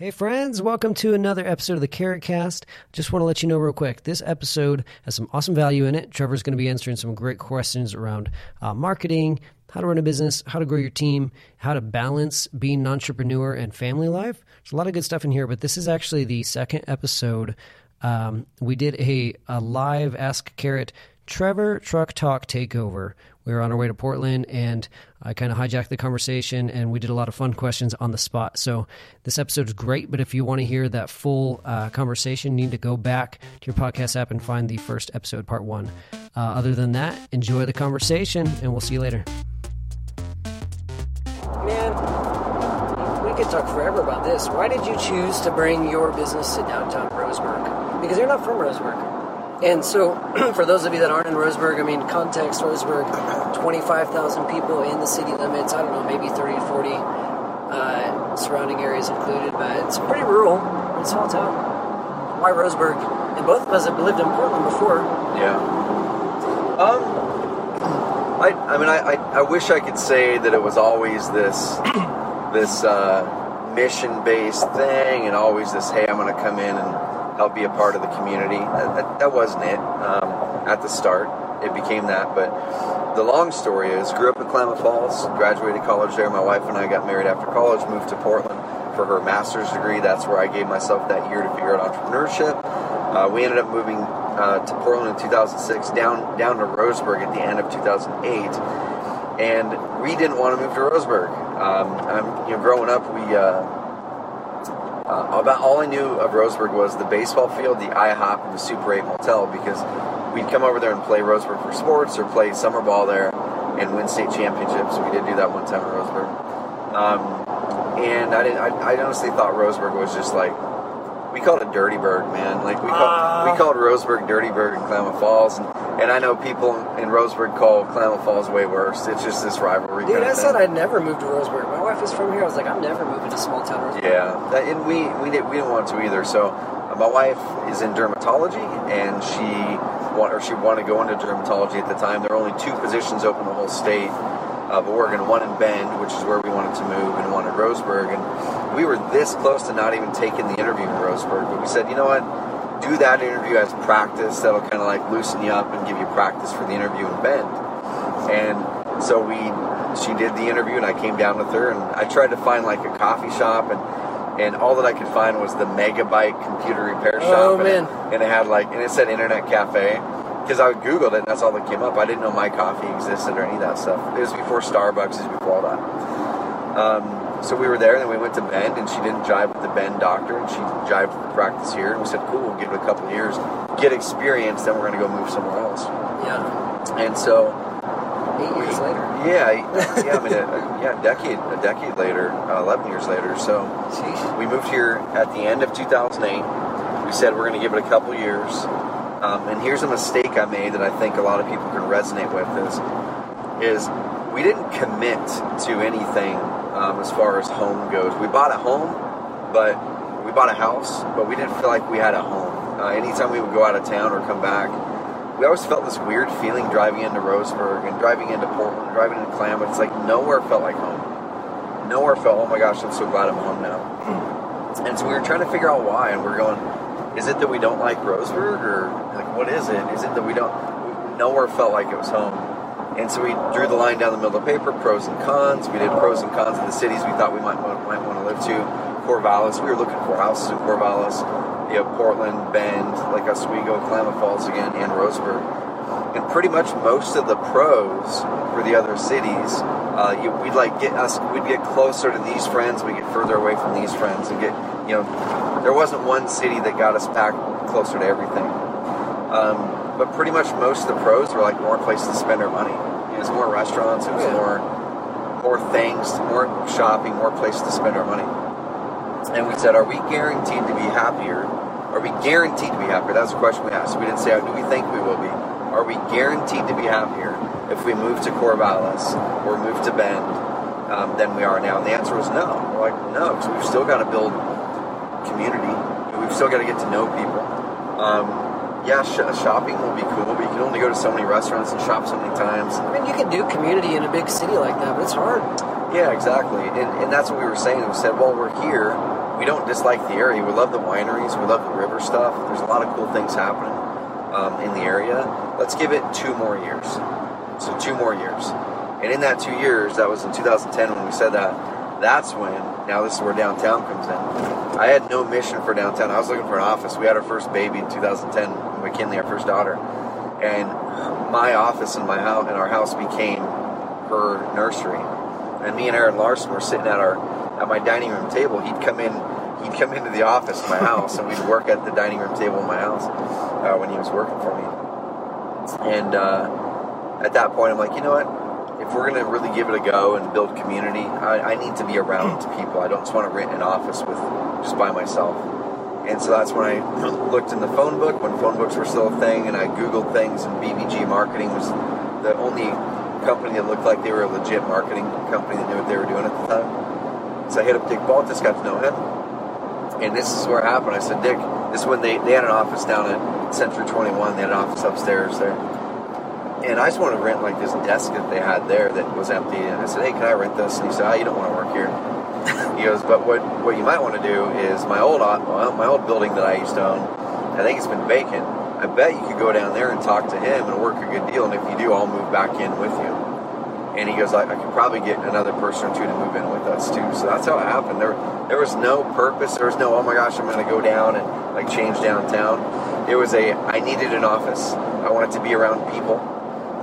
Hey friends, welcome to another episode of the Carrot Cast. Just want to let you know real quick, this episode has some awesome value in it. Trevor's going to be answering some great questions around uh, marketing, how to run a business, how to grow your team, how to balance being an entrepreneur and family life. There's a lot of good stuff in here, but this is actually the second episode. Um, we did a, a live Ask Carrot Trevor Truck Talk takeover. We were on our way to Portland, and I kind of hijacked the conversation, and we did a lot of fun questions on the spot. So this episode is great, but if you want to hear that full uh, conversation, you need to go back to your podcast app and find the first episode, part one. Uh, other than that, enjoy the conversation, and we'll see you later. Man, we could talk forever about this. Why did you choose to bring your business to downtown Roseburg? Because you're not from Roseburg. And so, for those of you that aren't in Roseburg, I mean, context Roseburg, 25,000 people in the city limits, I don't know, maybe 30 to 40 uh, surrounding areas included, but it's pretty rural, it's a small town. Why Roseburg? And both of us have lived in Portland before. Yeah. Um, I, I mean, I, I, I wish I could say that it was always this, this uh, mission-based thing, and always this, hey, I'm going to come in and help be a part of the community. That, that, wasn't it um, at the start. It became that, but the long story is, grew up in Klamath Falls, graduated college there. My wife and I got married after college, moved to Portland for her master's degree. That's where I gave myself that year to figure out entrepreneurship. Uh, we ended up moving uh, to Portland in 2006, down down to Roseburg at the end of 2008, and we didn't want to move to Roseburg. Um, I'm, you know, growing up, we uh, uh, about all I knew of Roseburg was the baseball field, the IHOP, and the Super 8 Motel because we'd come over there and play Roseburg for sports or play summer ball there and win state championships. We did do that one time in Roseburg. Um, and I, didn't, I, I honestly thought Roseburg was just like we called it Dirty Burg, man. Like we called uh, we called Roseburg Dirty Burg in Klamath Falls, and, and I know people in Roseburg call Klamath Falls way worse. It's just this rivalry. Dude, I said I'd never move to Roseburg. My wife is from here. I was like, I'm never moving to small town Roseburg. Yeah, that, and we we did we didn't want to either. So uh, my wife is in dermatology, and she want or she wanted to go into dermatology at the time. There were only two positions open in the whole state of Oregon, one in Bend, which is where we wanted to move, and one in Roseburg. And we were this close to not even taking the interview in Roseburg, but we said, you know what? Do that interview as practice. That'll kind of like loosen you up and give you practice for the interview in Bend. And so we, she did the interview, and I came down with her, and I tried to find like a coffee shop, and and all that I could find was the Megabyte computer repair shop. Oh man! And it, and it had like, and it said Internet Cafe because I googled it and that's all that came up. I didn't know my coffee existed or any of that stuff. It was before Starbucks, it was before all that. Um, so we were there, and then we went to Bend, and she didn't jive with the Bend doctor, and she jived with the practice here. And we said, "Cool, we'll give it a couple of years, get experience, then we're going to go move somewhere else." Yeah. And so, eight years we, later. Yeah, yeah. I mean, a, yeah, a decade, a decade later, uh, eleven years later. So, Jeez. we moved here at the end of 2008. We said we're going to give it a couple years. Um, and here's a mistake I made that I think a lot of people can resonate with is, is we didn't commit to anything um, as far as home goes. We bought a home, but we bought a house, but we didn't feel like we had a home. Uh, anytime we would go out of town or come back, we always felt this weird feeling driving into Roseburg and driving into Portland, driving into Klamath. It's like nowhere felt like home. Nowhere felt, oh my gosh, I'm so glad I'm home now. And so we were trying to figure out why, and we're going, is it that we don't like Roseburg, or like what is it? Is it that we don't? Nowhere felt like it was home, and so we drew the line down the middle of the paper, pros and cons. We did pros and cons of the cities we thought we might might want to live to. Corvallis, we were looking for houses in Corvallis, you know, Portland, Bend, Lake Oswego, Klamath Falls again, and Roseburg. And pretty much most of the pros for the other cities, uh, you, we'd like get us, we'd get closer to these friends, we get further away from these friends, and get, you know, there wasn't one city that got us back closer to everything. Um, but pretty much most of the pros were like more places to spend our money. It was more restaurants, it was Yeah. more more things, more shopping, more places to spend our money. And we said, are we guaranteed to be happier? Are we guaranteed to be happier? That was the question we asked. We didn't say, do we think we will be? Are we guaranteed to be happier if we move to Corvallis or move to Bend um, than we are now? And the answer was no. We're like, no, because we've still got to build community. We've still got to get to know people. Um, yeah, sh- shopping will be cool, but you can only go to so many restaurants and shop so many times. I mean, you can do community in a big city like that, but it's hard. Yeah, exactly. And, and that's what we were saying. We said, well, we're here. we don't dislike the area. We love the wineries. We love the river stuff. There's a lot of cool things happening um, in the area. Let's give it two more years. So two more years. And in that two years, that was in 2010 when we said that. That's when now this is where downtown comes in. I had no mission for downtown. I was looking for an office. We had our first baby in 2010, McKinley, our first daughter, and my office in my house in our house became her nursery. And me and Aaron Larson were sitting at our at my dining room table. He'd come in he'd come into the office in my house, and we'd work at the dining room table in my house uh, when he was working for me. And uh, at that point, I'm like, you know what? If we're gonna really give it a go and build community, I, I need to be around people. I don't just want to rent an office with just by myself. And so that's when I looked in the phone book when phone books were still a thing, and I googled things, and BBG Marketing was the only company that looked like they were a legit marketing company that knew what they were doing at the time. So I hit up Dick Baltus, got to know him, and this is where it happened. I said, Dick, this is when they, they had an office down at Century 21. They had an office upstairs there. And I just wanted to rent like this desk that they had there that was empty. And I said, hey, can I rent this? And he said, oh, you don't want to work here. But what, what you might want to do is my old my old building that I used to own, I think it's been vacant. I bet you could go down there and talk to him and work a good deal. And if you do, I'll move back in with you. And he goes, I, I could probably get another person or two to move in with us too. So that's how it happened. There, there was no purpose. There was no, oh my gosh, I'm going to go down and like change downtown. It was a, I needed an office. I wanted to be around people,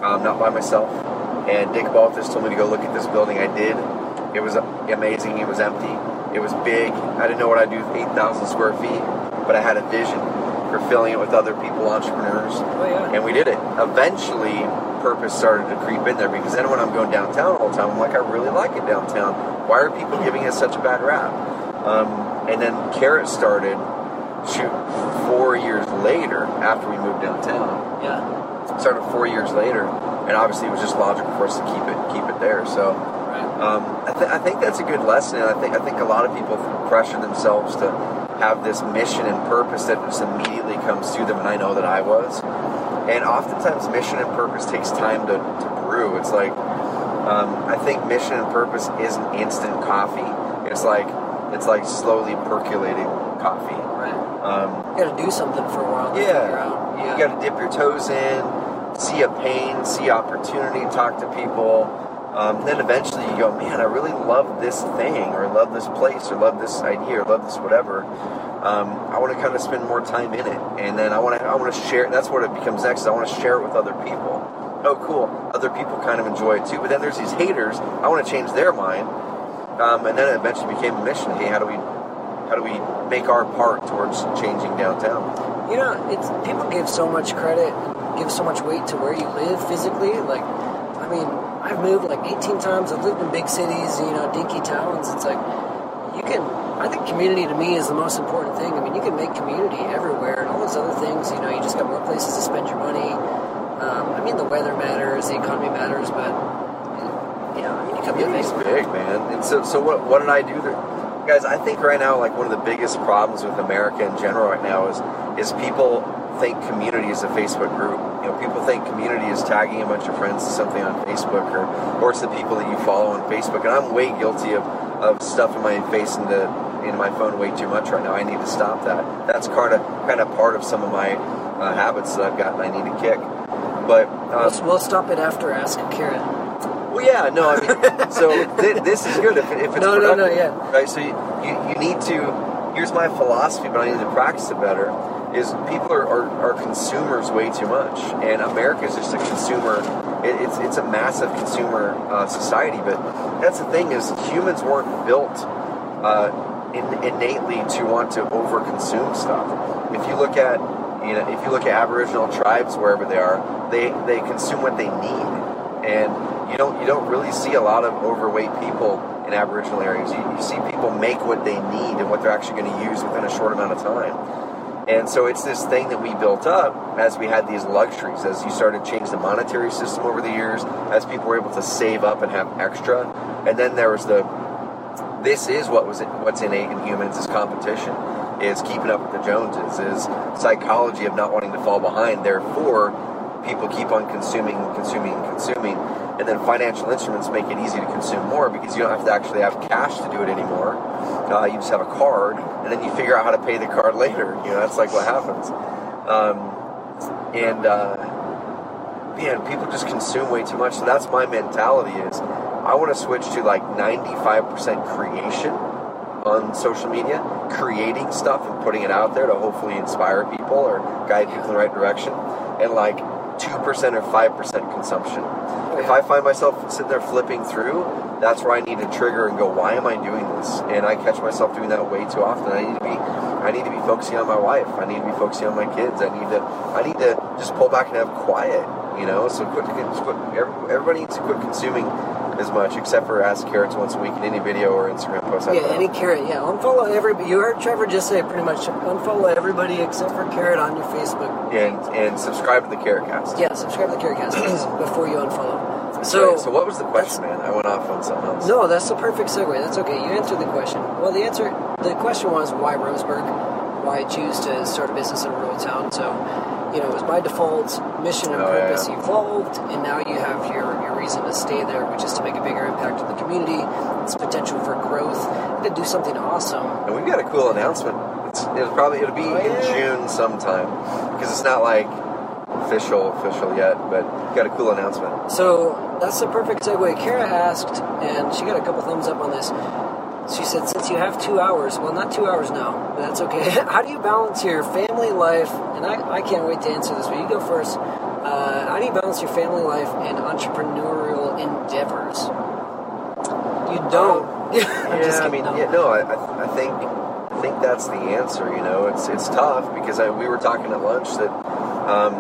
um, not by myself. And Dick Baltus told me to go look at this building. I did. It was amazing. It was empty. It was big. I didn't know what I'd do with 8,000 square feet, but I had a vision for filling it with other people, entrepreneurs. Oh, yeah. And we did it. Eventually, purpose started to creep in there because then when I'm going downtown all the time, I'm like, I really like it downtown. Why are people giving it such a bad rap? Um, and then Carrot started, shoot, four years later after we moved downtown. Yeah. Started four years later, and obviously it was just logical for us to keep it keep it there. So um, I, th- I think that's a good lesson, and I think I think a lot of people pressure themselves to have this mission and purpose that just immediately comes to them, and I know that I was. And oftentimes, mission and purpose takes time to, to brew. It's like um, I think mission and purpose isn't instant coffee. It's like it's like slowly percolating coffee. Right. Um, You got to do something for a while. To Yeah. Figure out. Yeah. you got to dip your toes in, see a pain, see opportunity, talk to people. Um, then eventually you go, man, I really love this thing, or love this place, or love this idea, or love this whatever. Um, I want to kind of spend more time in it, and then I want to I want to share. That's what it becomes next. I want to share it with other people. Oh, cool! Other people kind of enjoy it too. But then there's these haters. I want to change their mind, um, and then it eventually became a mission. Hey, how do we how do we make our part towards changing downtown? You know, it's people give so much credit, give so much weight to where you live physically. Like, I mean, I've moved like 18 times. I've lived in big cities, you know, dinky towns. It's like you can. I think community to me is the most important thing. I mean, you can make community everywhere, and all those other things. You know, you just got more places to spend your money. Um, I mean, the weather matters, the economy matters, but you know, I mean, you can live Community's big, man. And so, so what, what did I do there? Guys, I think right now, like one of the biggest problems with America in general right now is is people think community is a Facebook group. You know, people think community is tagging a bunch of friends to something on Facebook or, or it's the people that you follow on Facebook. And I'm way guilty of, of stuffing my face into into my phone way too much right now. I need to stop that. That's kind of kind of part of some of my uh, habits that I've gotten. I need to kick. But um, We'll, we'll stop it after Ask Carrot. well, yeah, no, I mean, so th- this is good if, if it's No, no, no, yeah. right. So you, you you need to. Here's my philosophy, but I need to practice it better. Is people are, are, are consumers way too much, and America is just a consumer. It, it's it's a massive consumer uh, society, but that's the thing is humans weren't built uh, in, innately to want to overconsume stuff. If you look at you know if you look at Aboriginal tribes wherever they are, they they consume what they need and you don't you don't really see a lot of overweight people in Aboriginal areas. You, you see people make what they need and what they're actually going to use within a short amount of time. And so it's this thing that we built up as we had these luxuries, as you started to change the monetary system over the years, as people were able to save up and have extra. And then there was the this is what was what's innate in humans is competition is keeping up with the joneses is psychology of not wanting to fall behind therefore people keep on consuming consuming consuming And then financial instruments make it easy to consume more because you don't have to actually have cash to do it anymore. Uh, you just have a card, and then you figure out how to pay the card later. You know, that's like what happens. Um, and uh, man, people just consume way too much. So that's my mentality is I want to switch to like 95% creation on social media, creating stuff and putting it out there to hopefully inspire people or guide people in the right direction, and like 2% or 5% consumption. If I find myself sitting there flipping through, that's where I need to trigger and go, why am I doing this? And I catch myself doing that way too often. I need to be I need to be focusing on my wife. I need to be focusing on my kids. I need to I need to just pull back and have quiet, you know? So quit, quit everybody needs to quit consuming as much, except for ask carrots once a week in any video or Instagram post. Yeah, any carrot. Yeah, unfollow everybody. You heard Trevor just say pretty much unfollow everybody except for carrot on your Facebook. And and subscribe to the Carrot Cast. Yeah, subscribe to the Carrot Cast before you unfollow. so, right. so what was the question, man? I went off on something else. No, that's the perfect segue. That's okay. You answered the question. Well, the answer, the question was why Roseburg? Why choose to start a business in a rural town? So you know, it was by default, mission and oh, purpose yeah. evolved, and now you have your, your reason to stay there, which is to make a bigger impact on the community. It's potential for growth, to do something awesome. And we've got a cool announcement. It's, it'll probably it'll be oh, yeah. in June sometime because it's not like official official yet, but got a cool announcement. So that's the perfect segue. Kara asked, and she got a couple thumbs up on this she said, since you have two hours, well, not two hours now, but that's okay. how do you balance your family life? And I, I can't wait to answer this, but you go first. Uh, how do you balance your family life and entrepreneurial endeavors? You don't. yeah, I mean, no. yeah, no, I, I think I think that's the answer. You know, it's it's tough because I, we were talking at lunch that, um,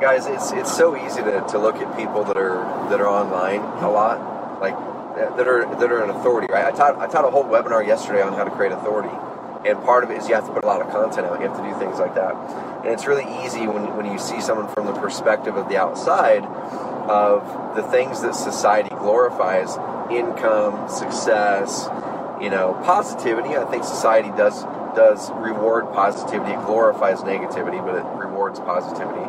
guys, it's it's so easy to, to look at people that are that are online a lot, like that are that are an authority, right? I taught I taught a whole webinar yesterday on how to create authority, and part of it is you have to put a lot of content out. You have to do things like that, and it's really easy when when you see someone from the perspective of the outside of the things that society glorifies: income, success, you know, positivity. I think society does does reward positivity. It glorifies negativity, but it rewards positivity.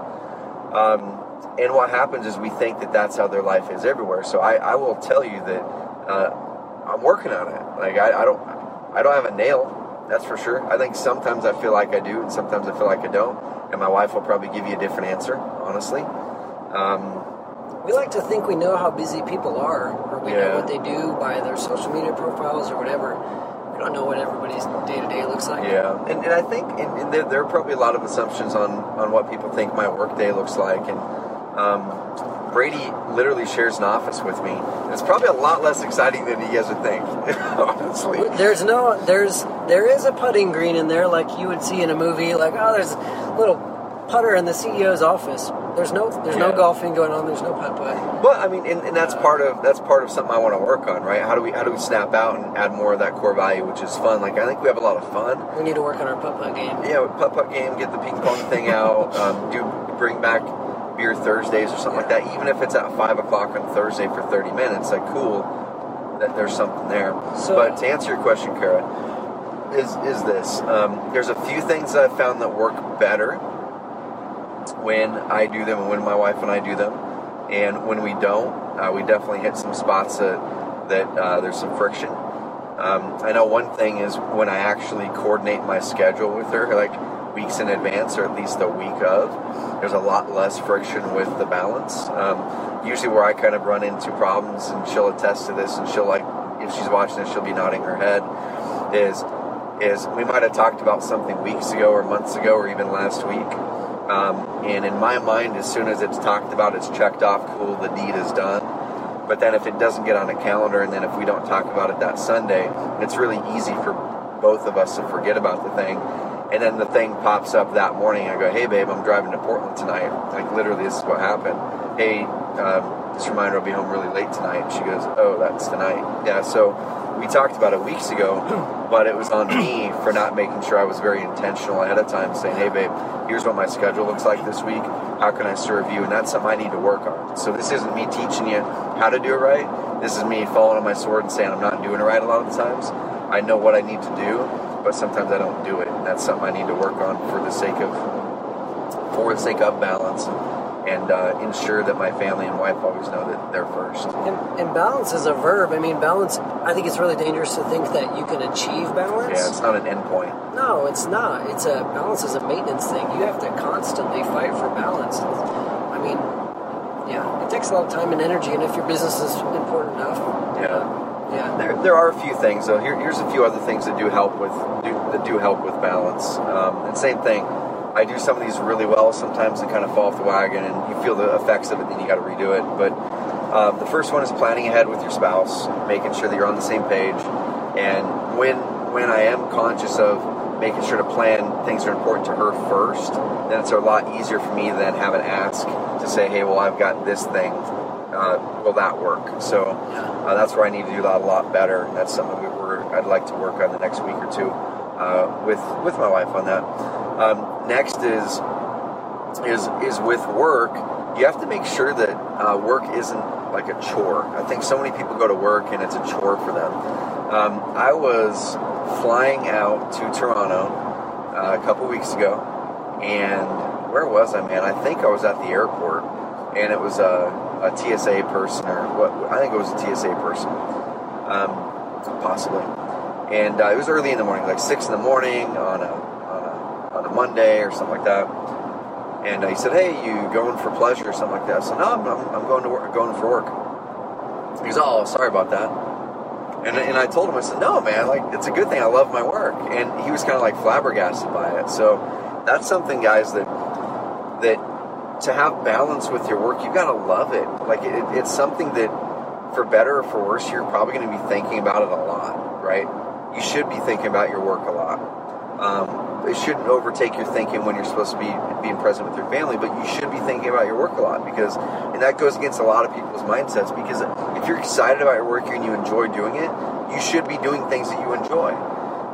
Um, and what happens is we think that that's how their life is everywhere. So I, I will tell you that uh, I'm working on it. Like I, I don't I don't have a nail, that's for sure. I think sometimes I feel like I do, and sometimes I feel like I don't. And my wife will probably give you a different answer, honestly. Um, we like to think we know how busy people are, or we yeah. know what they do by their social media profiles or whatever. We don't know what everybody's day to day looks like. Yeah, and, and I think and, and there, there, are probably a lot of assumptions on, on what people think my work day looks like, and um, Brady literally shares an office with me. It's probably a lot less exciting than you guys would think, honestly. There's no, there's, there is a putting green in there, like you would see in a movie. Like, oh, there's a little putter in the CEO's office. There's no, there's yeah. no golfing going on. There's no putt putt. Well, I mean, and, and, that's part of that's part of something I want to work on, right? How do we how do we snap out and add more of that core value, which is fun? Like I think we have a lot of fun. We need to work on our putt putt game. Yeah, putt putt game. Get the ping pong thing out. Um, do bring back beer Thursdays or something like that, even if it's at five o'clock on Thursday for thirty minutes, like cool that there's something there. So, but to answer your question, Kara, is is this? Um, there's a few things that I've found that work better when I do them and when my wife and I do them, and when we don't, uh, we definitely hit some spots that that uh, there's some friction. Um, I know one thing is when I actually coordinate my schedule with her, like weeks in advance or at least a week of, there's a lot less friction with the balance. Um, usually, where I kind of run into problems, and she'll attest to this, and she'll like, if she's watching this, she'll be nodding her head, is is we might have talked about something weeks ago or months ago or even last week. Um, and in my mind, as soon as it's talked about, it's checked off, cool, the deed is done. But then if it doesn't get on a calendar, and then if we don't talk about it that Sunday, it's really easy for both of us to forget about the thing and then the thing pops up that morning. I go, hey, babe, I'm driving to Portland tonight. Like, literally, this is what happened. Hey, um, a reminder, I'll be home really late tonight. She goes, oh, that's tonight. Yeah, so we talked about it weeks ago, but it was on me for not making sure I was very intentional ahead of time, saying, hey, babe, here's what my schedule looks like this week. How can I serve you? And that's something I need to work on. So this isn't me teaching you how to do it right. This is me falling on my sword and saying I'm not doing it right a lot of the times. I know what I need to do, but sometimes I don't do it, and that's something I need to work on for the sake of for the sake of balance. and uh, ensure that my family and wife always know that they're first. And, and balance is a verb. I mean, balance. I think it's really dangerous to think that you can achieve balance. Yeah, it's not an endpoint. No, it's not. It's a balance is a maintenance thing. You have to constantly fight for balance. I mean, yeah, it takes a lot of time and energy, and if your business is important enough, Yeah. Yeah, There, there are a few things though. Here, here's a few other things that do help with do, that do help with balance. Um, and same thing. I do some of these really well. Sometimes they kind of fall off the wagon, and you feel the effects of it, and then you got to redo it. But um, the first one is planning ahead with your spouse, making sure that you're on the same page. And when when I am conscious of making sure to plan things that are important to her first, then it's a lot easier for me than have an ask to say, hey, well, I've got this thing. Uh, will that work? So uh, that's where I need to do that a lot better. That's something we we're, I'd like to work on the next week or two uh, with with my wife on that. Um, next is is is with work. You have to make sure that uh, work isn't like a chore. I think so many people go to work and it's a chore for them. Um, I was flying out to Toronto uh, a couple weeks ago, and where was I, man? I think I was at the airport, and it was a, a TSA person, or what? I think it was a TSA person, um, possibly. And uh, it was early in the morning, like six in the morning on a on a, on a Monday or something like that. And he said, "Hey, you going for pleasure or something like that?" Said, "No, I'm, I'm, I'm going to work. Going for work." He goes, "Oh, sorry about that." And, and I told him, I said, "No, man, like it's a good thing. I love my work." And he was kind of like flabbergasted by it. So that's something, guys, that that to have balance with your work, you've got to love it. Like it, it's something that, for better or for worse, you're probably going to be thinking about it a lot, right? You should be thinking about your work a lot. Um, it shouldn't overtake your thinking when you're supposed to be being present with your family, but you should be thinking about your work a lot because, and that goes against a lot of people's mindsets. Because if you're excited about your work and you enjoy doing it, you should be doing things that you enjoy.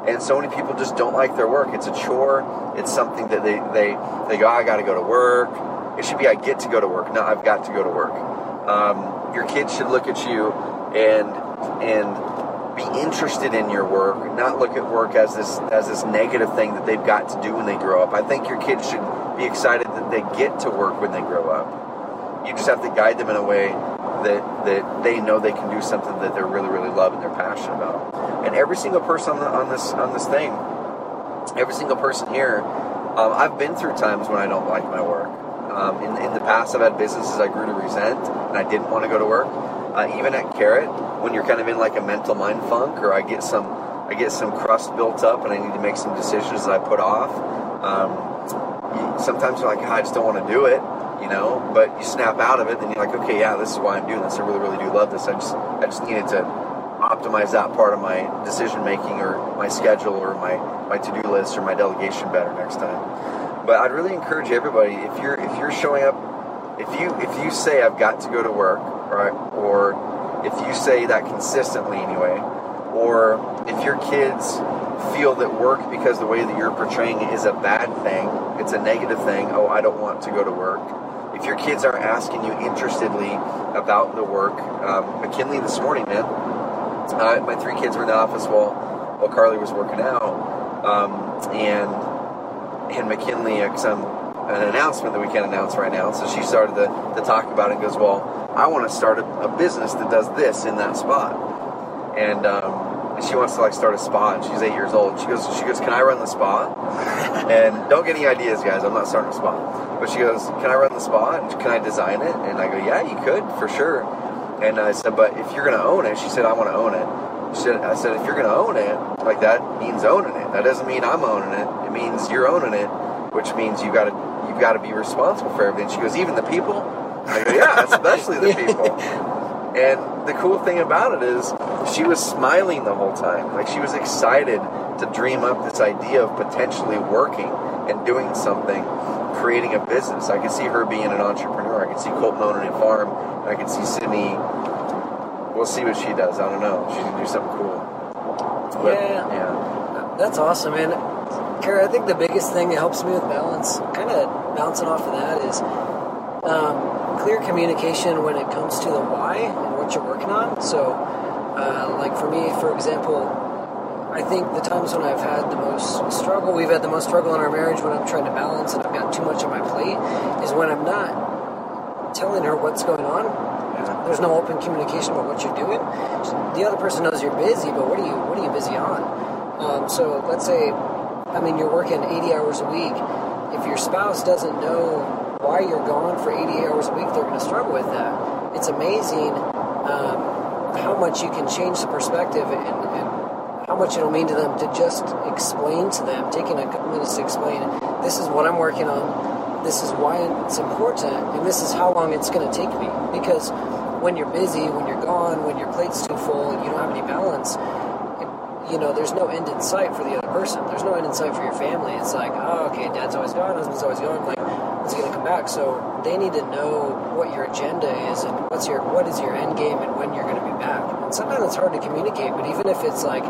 And so many people just don't like their work. It's a chore. It's something that they they they go, I got to go to work. It should be I get to go to work. No, I've got to go to work. Um, your kids should look at you and and be interested in your work, not look at work as this as this negative thing that they've got to do when they grow up. I think your kids should be excited that they get to work when they grow up. You just have to guide them in a way that that they know they can do something that they're really really love and they're passionate about. And every single person on, the, on this on this thing, every single person here, um, I've been through times when I don't like my work. Um, in, in the past, I've had businesses I grew to resent, and I didn't want to go to work. Uh, even at Carrot, when you're kind of in like a mental mind funk, or I get some, I get some crust built up, and I need to make some decisions that I put off. Um, sometimes you're like, "Ah, I just don't want to do it, you know. But you snap out of it, and you're like, okay, yeah, this is why I'm doing this. I really, really do love this. I just, I just needed to optimize that part of my decision making, or my schedule, or my my to do list, or my delegation better next time. But I'd really encourage everybody if you're if you're showing up, if you if you say I've got to go to work, right, or if you say that consistently anyway, or if your kids feel that work because the way that you're portraying it is a bad thing, it's a negative thing. Oh, I don't want to go to work. If your kids are asking you interestedly about the work, um, McKinley this morning, man, uh, my three kids were in the office while while Carly was working out, um, and and McKinley, some an announcement that we can't announce right now. So she started to, to talk about it and goes, Well, I want to start a, a business that does this in that spot. And um, and she wants to like start a spa and she's eight years old. She goes, she goes, Can I run the spa? and don't get any ideas, guys, I'm not starting a spa. But she goes, Can I run the spa? And can I design it? And I go, Yeah, you could, for sure. And I said, But if you're gonna own it, she said, I want to own it. She said, I said, if you're gonna own it, like that means owning it. That doesn't mean I'm owning it. It means you're owning it, which means you've gotta you've got to be responsible for everything. She goes, even the people? I go, yeah, especially the people. And the cool thing about it is she was smiling the whole time. Like she was excited to dream up this idea of potentially working and doing something, creating a business. I could see her being an entrepreneur. I could see Colton owning a farm. I could see Sydney. We'll see what she does. I don't know. She's gonna do something cool. But, Yeah. yeah. That's awesome, man. Kara, I think the biggest thing that helps me with balance, kind of bouncing off of that, is um, clear communication when it comes to the why and what you're working on. So, uh, like for me, for example, I think the times when I've had the most struggle, we've had the most struggle in our marriage when I'm trying to balance and I've got too much on my plate, is when I'm not telling her what's going on. There's no open communication about what you're doing. The other person knows you're busy, but what are you what are you busy on? Um, so let's say, I mean, you're working 80 hours a week. If your spouse doesn't know why you're gone for 80 hours a week, they're going to struggle with that. It's amazing um, how much you can change the perspective and, and how much it'll mean to them to just explain to them, taking a couple minutes to explain, this is what I'm working on, this is why it's important, and this is how long it's going to take me. Because when you're busy, when you're gone, when your plate's too full, you don't have any balance, you know, there's no end in sight for the other person. There's no end in sight for your family. It's like, oh, okay, dad's always gone, husband's always gone. Like, when's he gonna come back? So they need to know what your agenda is and what's your what is your end game and when you're gonna be back. And sometimes it's hard to communicate, but even if it's like,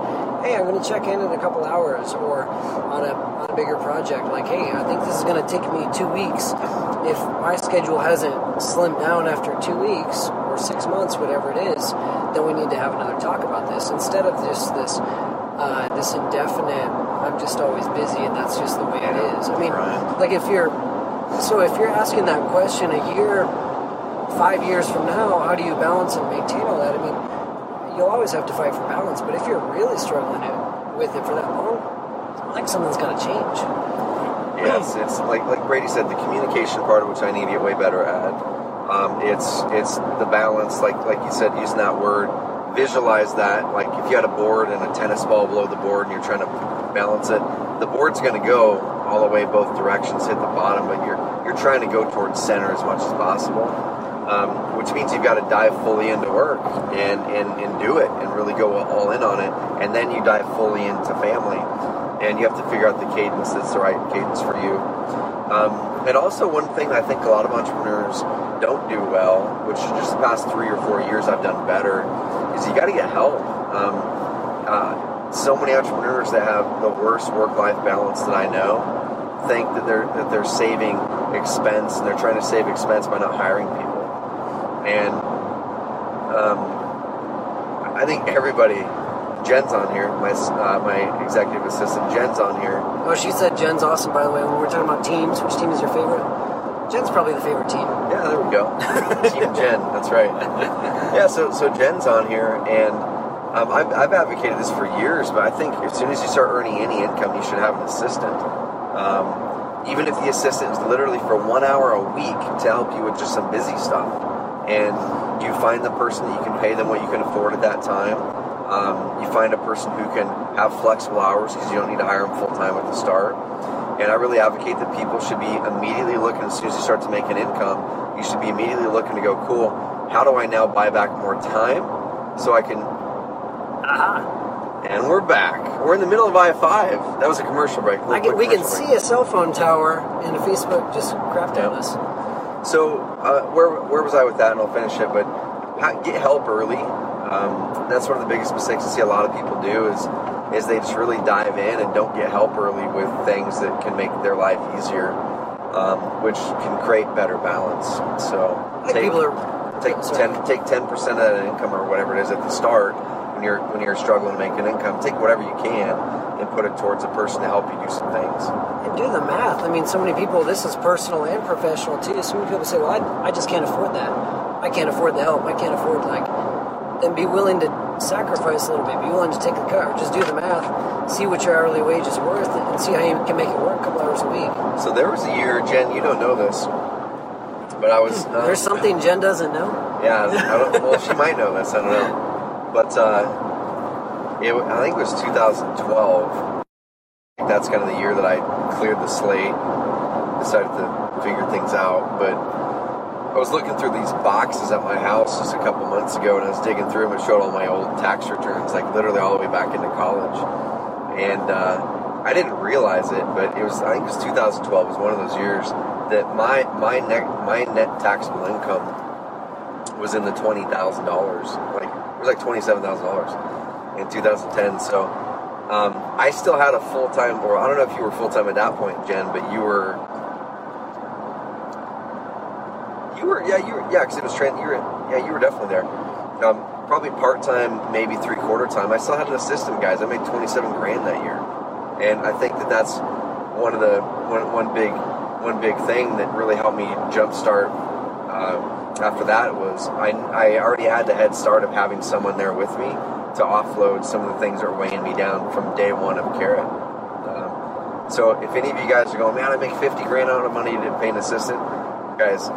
hey, I'm gonna check in in a couple hours, or on a on a bigger project, like, hey, I think this is gonna take me two weeks. If my schedule hasn't slimmed down after two weeks or six months, whatever it is, then we need to have another talk about this instead of this this uh, this indefinite. I'm just always busy, and that's just the way it is. I mean, Right. like if you're so if you're asking that question a year, five years from now, how do you balance and maintain all that? I mean, you'll always have to fight for balance. But if you're really struggling it, with it for that long, like something's got to change. Yes, it's like like Brady said, the communication part, which I need to get way better at. Um, it's it's the balance, like like you said, using that word. Visualize that. Like if you had a board and a tennis ball below the board, and you're trying to balance it, the board's going to go all the way both directions, hit the bottom, but you're you're trying to go towards center as much as possible. Um, which means you've got to dive fully into work and, and, and do it and really go all in on it. And then you dive fully into family and you have to figure out the cadence that's the right cadence for you. Um, and also, one thing I think a lot of entrepreneurs don't do well, which just the past three or four years I've done better, is you got to get help. Um, uh, so many entrepreneurs that have the worst work-life balance that I know think that they're that they're saving expense and they're trying to save expense by not hiring people. And um, I think everybody, Jen's on here, my uh, my executive assistant, Jen's on here. Oh, she said Jen's awesome. By the way, when we're talking about teams, which team is your favorite? Jen's probably the favorite team. Yeah, there we go. Team Jen, that's right. Yeah, so so Jen's on here, and um, I've, I've advocated this for years, but I think as soon as you start earning any income, you should have an assistant. Um, even if the assistant is literally for one hour a week to help you with just some busy stuff, and you find the person that you can pay them what you can afford at that time. Um, you find a person who can have flexible hours because you don't need to hire them full time at the start. And I really advocate that people should be immediately looking as soon as you start to make an income. You should be immediately looking to go, cool. How do I now buy back more time so I can? Aha! And we're back. We're in the middle of I five. That was a commercial break. I can, we can see a cell phone tower and a Facebook just crapped on us. So uh, where where was I with that? And I'll finish it. But get help early. Um, that's one of the biggest mistakes I see a lot of people do is is they just really dive in and don't get help early with things that can make their life easier, um, which can create better balance. So I think people are take Oh, ten take ten percent of that income or whatever it is at the start when you're when you're struggling to make an income. Take whatever you can and put it towards a person to help you do some things. And do the math. I mean, so many people, this is personal and professional too. So many people say, well, I, I just can't afford that. I can't afford the help. I can't afford, like, then be willing to sacrifice a little bit. Be willing to take the cut. Or just do the math. See what your hourly wage is worth and see how you can make it work a couple hours a week. So there was a year, Jen, you don't know this, but I was. um, There's something Jen doesn't know. Yeah, I don't, well, she might know this. I don't know, but uh, it, I think it was 2012. That's kind of the year that I cleared the slate, decided to figure things out. But I was looking through these boxes at my house just a couple months ago, and I was digging through them and showed all my old tax returns, like literally all the way back into college. And uh, I didn't realize it, but it was I think it was 2012 was one of those years that my my net my net taxable income was in the twenty thousand dollars. Like it was like twenty seven thousand dollars in 2010. So um, I still had a full time, or I don't know if you were full time at that point, Jen, but you were. You were, yeah, you were, yeah, because it was trans. You were, yeah, you were definitely there. Um, probably part time, maybe three quarter time. I still had an assistant, guys. I made 27 grand that year, and I think that that's one of the one one big one big thing that really helped me jumpstart uh, after that was I, I already had the head start of having someone there with me to offload some of the things that were weighing me down from day one of Carrot. Um, so if any of you guys are going, man, I make 50 grand out of money to pay an assistant, guys,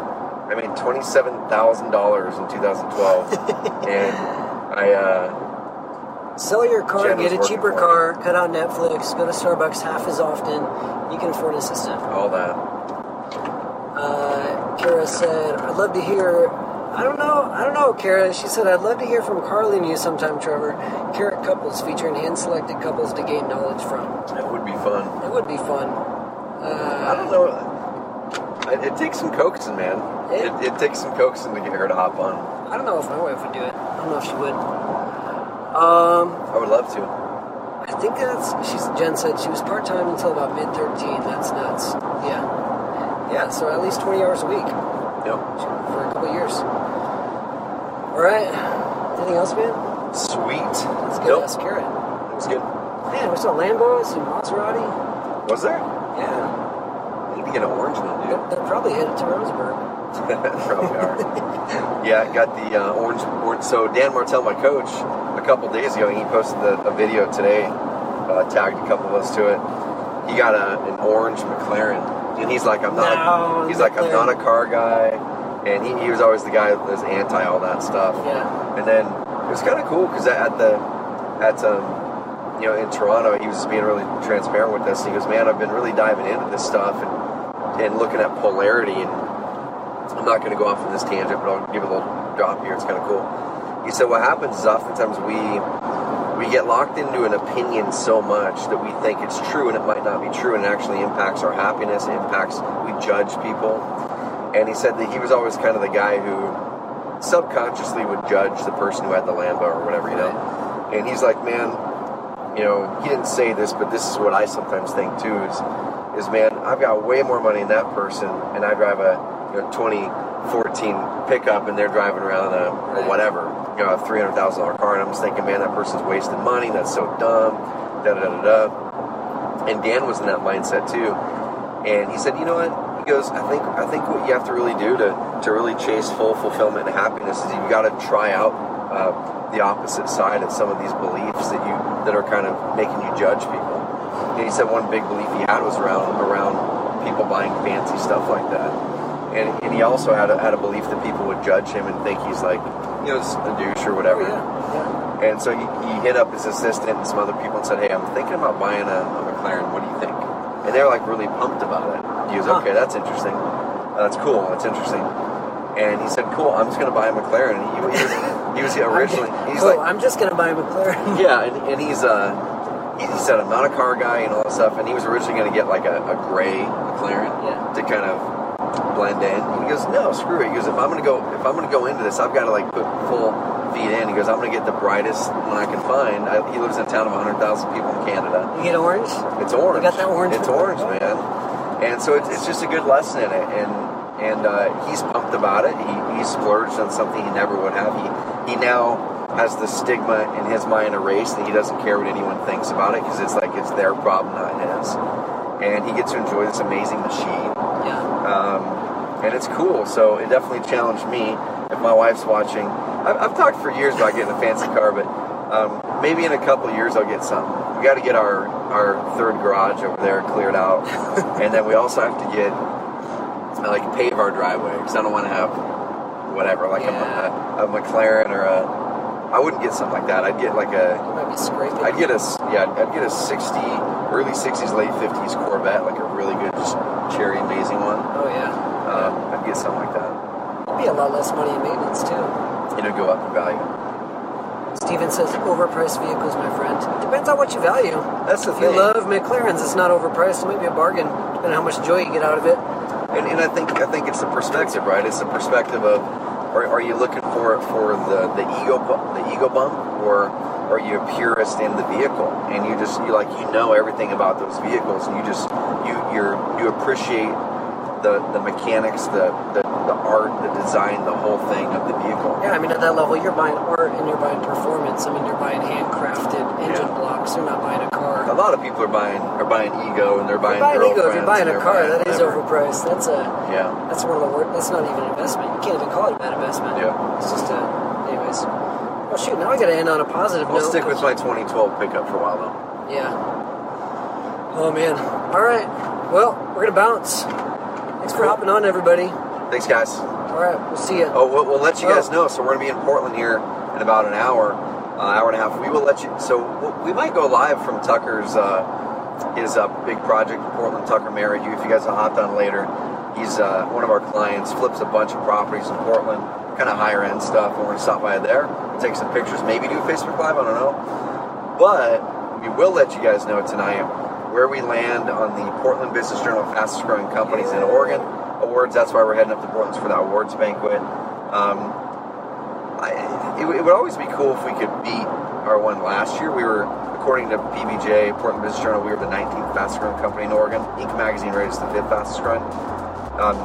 I made $27,000 in 2012. and I, uh, Sell your car, Jen get a cheaper car, cut out Netflix, go to Starbucks half as often. You can afford an assistant. all that. Uh, Kara said, "I'd love to hear." I don't know. I don't know, Kara. She said, "I'd love to hear from Carly and you sometime, Trevor. Carrot couples featuring hand-selected couples to gain knowledge from. It would be fun. It would be fun." Uh, I don't know. It, it takes some coaxing, man. It- It, it takes some coaxing to get her to hop on. I don't know if my wife would do it. I don't know if she would. Um, I would love to. I think that's. She's Jen said she was part time until about mid thirteen. That's nuts. Yeah, yeah. So at least twenty hours a week Yep. for a couple years. All right. Anything else, man? Sweet. Let's get Nope. us carrot. It was good. Man, we saw Lambos and Maserati. Was there? Yeah, need to get an orange one, dude. they're, they're probably headed to Roseburg. Probably are. yeah, I got the uh, orange, orange. So Dan Martell, my coach, a couple days ago, he posted a, a video today, uh, tagged a couple of us to it. He got a, an orange McLaren, and he's like, I'm not. No, a, he's like, I'm not a car guy, and he, he was always the guy that was anti all that stuff. Yeah. And then it was kind of cool because at the at um, you know in Toronto, he was being really transparent with us. He goes, "Man, I've been really diving into this stuff and and looking at polarity and." I'm not going to go off on this tangent, but I'll give a little drop here. It's kind of cool. He said, "What happens is oftentimes we we get locked into an opinion so much that we think it's true and it might not be true, and it actually impacts our happiness. Impacts we judge people." And he said that he was always kind of the guy who subconsciously would judge the person who had the Lambo or whatever, you know. And he's like, "Man, you know, he didn't say this, but this is what I sometimes think too. Is is man, I've got way more money than that person, and I drive a you know 2014 pickup, and they're driving around a or whatever, you know, a three hundred thousand dollar car, and I'm just thinking, man, that person's wasting money. That's so dumb. Da da da. da. And Dan was in that mindset too, and he said, you know what? He goes, I think I think what you have to really do to to really chase full fulfillment and happiness is you've got to try out. Uh, the opposite side of some of these beliefs that you that are kind of making you judge people. He said one big belief he had was around around people buying fancy stuff like that. And, and he also had a, had a belief that people would judge him and think he's like, you know, just a douche or whatever. Oh, yeah. And so he, he hit up his assistant and some other people and said, hey, I'm thinking about buying a, a McLaren. What do you think? And they were like really pumped about it. He was, Huh. okay, that's interesting. That's cool. That's interesting. And he said, cool, I'm just going to buy a McLaren. And he, he was, he was originally, he's cool, like, I'm just gonna buy a McLaren. yeah, and, and he's uh, he, said I'm not a car guy and all that stuff, and he was originally going to get like a, a gray McLaren Yeah. to kind of blend in. And he goes, no, screw it. He goes, if I'm going to go, if I'm going to go into this, I've got to like put full feet in. He goes, I'm going to get the brightest one I can find. I, he lives in a town of 100,000 people in Canada. You get orange. It's orange. You got that orange It's orange, man. And so it's, it's just a good lesson in it. And and uh, he's pumped about it. He, he splurged on something he never would have. He he now has the stigma in his mind erased, and he doesn't care what anyone thinks about it because it's like it's their problem, not his. And he gets to enjoy this amazing machine Yeah. um, and it's cool. So it definitely challenged me. If my wife's watching, I've, I've talked for years about getting a fancy car, but um, maybe in a couple of years I'll get something. We got to get our our third garage over there cleared out, and then we also have to get like pave our driveway because I don't want to have whatever like Yeah. a, a, a McLaren or a. I wouldn't get something like that. I'd get like a You might be scraping. I'd get a yeah, I'd get a '60, early '60s, late '50s Corvette, like a really good, just cherry amazing one. oh yeah. Um, I'd get something like that. It'd be a lot less money in maintenance too. It'd go up in value. Steven says overpriced vehicles, my friend. Depends on what you value. That's the If you thing. love McLarens, it's not overpriced. It might be a bargain, depending on how much joy you get out of it. and, and I think I think it's the perspective, right? It's the perspective of, are, are you looking for it for the, the ego the ego bump, or are you a purist in the vehicle? And you just you like you know everything about those vehicles and you just you you're you appreciate the the mechanics, the, the art, the design, the whole thing of the vehicle. Yeah, I mean, at that level, you're buying art and you're buying performance. I mean, you're buying handcrafted engine Yeah. blocks. You're not buying a car. A lot of people are buying are buying ego and they're buying You're buying ego if you're buying a car. buying That is overpriced. That's a Yeah. that's one of the worst. That's not even an investment. You can't even call it a bad investment. Yeah. It's just a. Anyways. Well, shoot. Now I got to end on a positive I'll note. stick with my 2012 pickup for a while though. Yeah. Oh man. All right. Well, we're gonna bounce. Thanks for hopping on, everybody. Thanks, guys. All right. We'll see you. Oh, we'll, we'll let you guys Oh. know. So we're gonna be in Portland here in about an hour, uh, hour and a half. We will let you. So we'll- might go live from Tucker's uh, his uh, big project in Portland. Tucker Merrihew. If you guys will hop on later, he's uh, one of our clients. Flips a bunch of properties in Portland, kind of higher end stuff. And We're gonna stop by there, take some pictures, maybe do a Facebook Live. I don't know, but we will let you guys know tonight where we land on the Portland Business Journal fastest growing companies in Oregon awards. That's why we're heading up to Portland for that awards banquet. Um, I, it, would- it would always be cool if we could beat our one last year. We were, according to PBJ, Portland Business Journal, we were the 19th fastest growing company in Oregon. Inc. magazine rated us the fifth fastest growing. Um,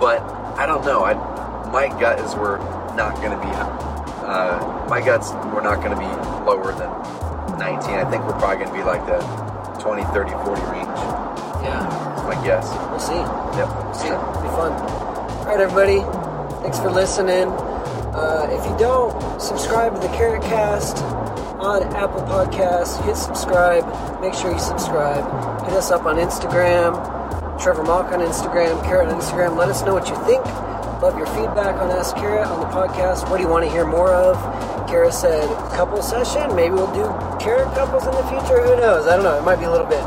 but I don't know. I, my gut is we're not going to be. Uh, my gut's we're not going to be lower than 19. I think we're probably going to be like the 20, 30, 40 range. Yeah. My guess. We'll see. Yep. We'll see. It'll be fun. All right, everybody. Thanks for listening. Uh, if you don't subscribe to the Carrot Cast on Apple Podcasts, hit subscribe. Make sure you subscribe. Hit us up on Instagram. Trevor Mauch on Instagram. Carrot on Instagram. Let us know what you think. Love your feedback on Ask Carrot on the podcast. What do you want to hear more of? Kara said couple session. Maybe we'll do carrot couples in the future. Who knows? I don't know. It might be a little bit.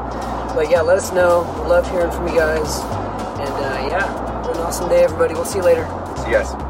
But yeah, let us know. Love hearing from you guys. And uh, yeah, an awesome day, everybody. We'll see you later. See you guys.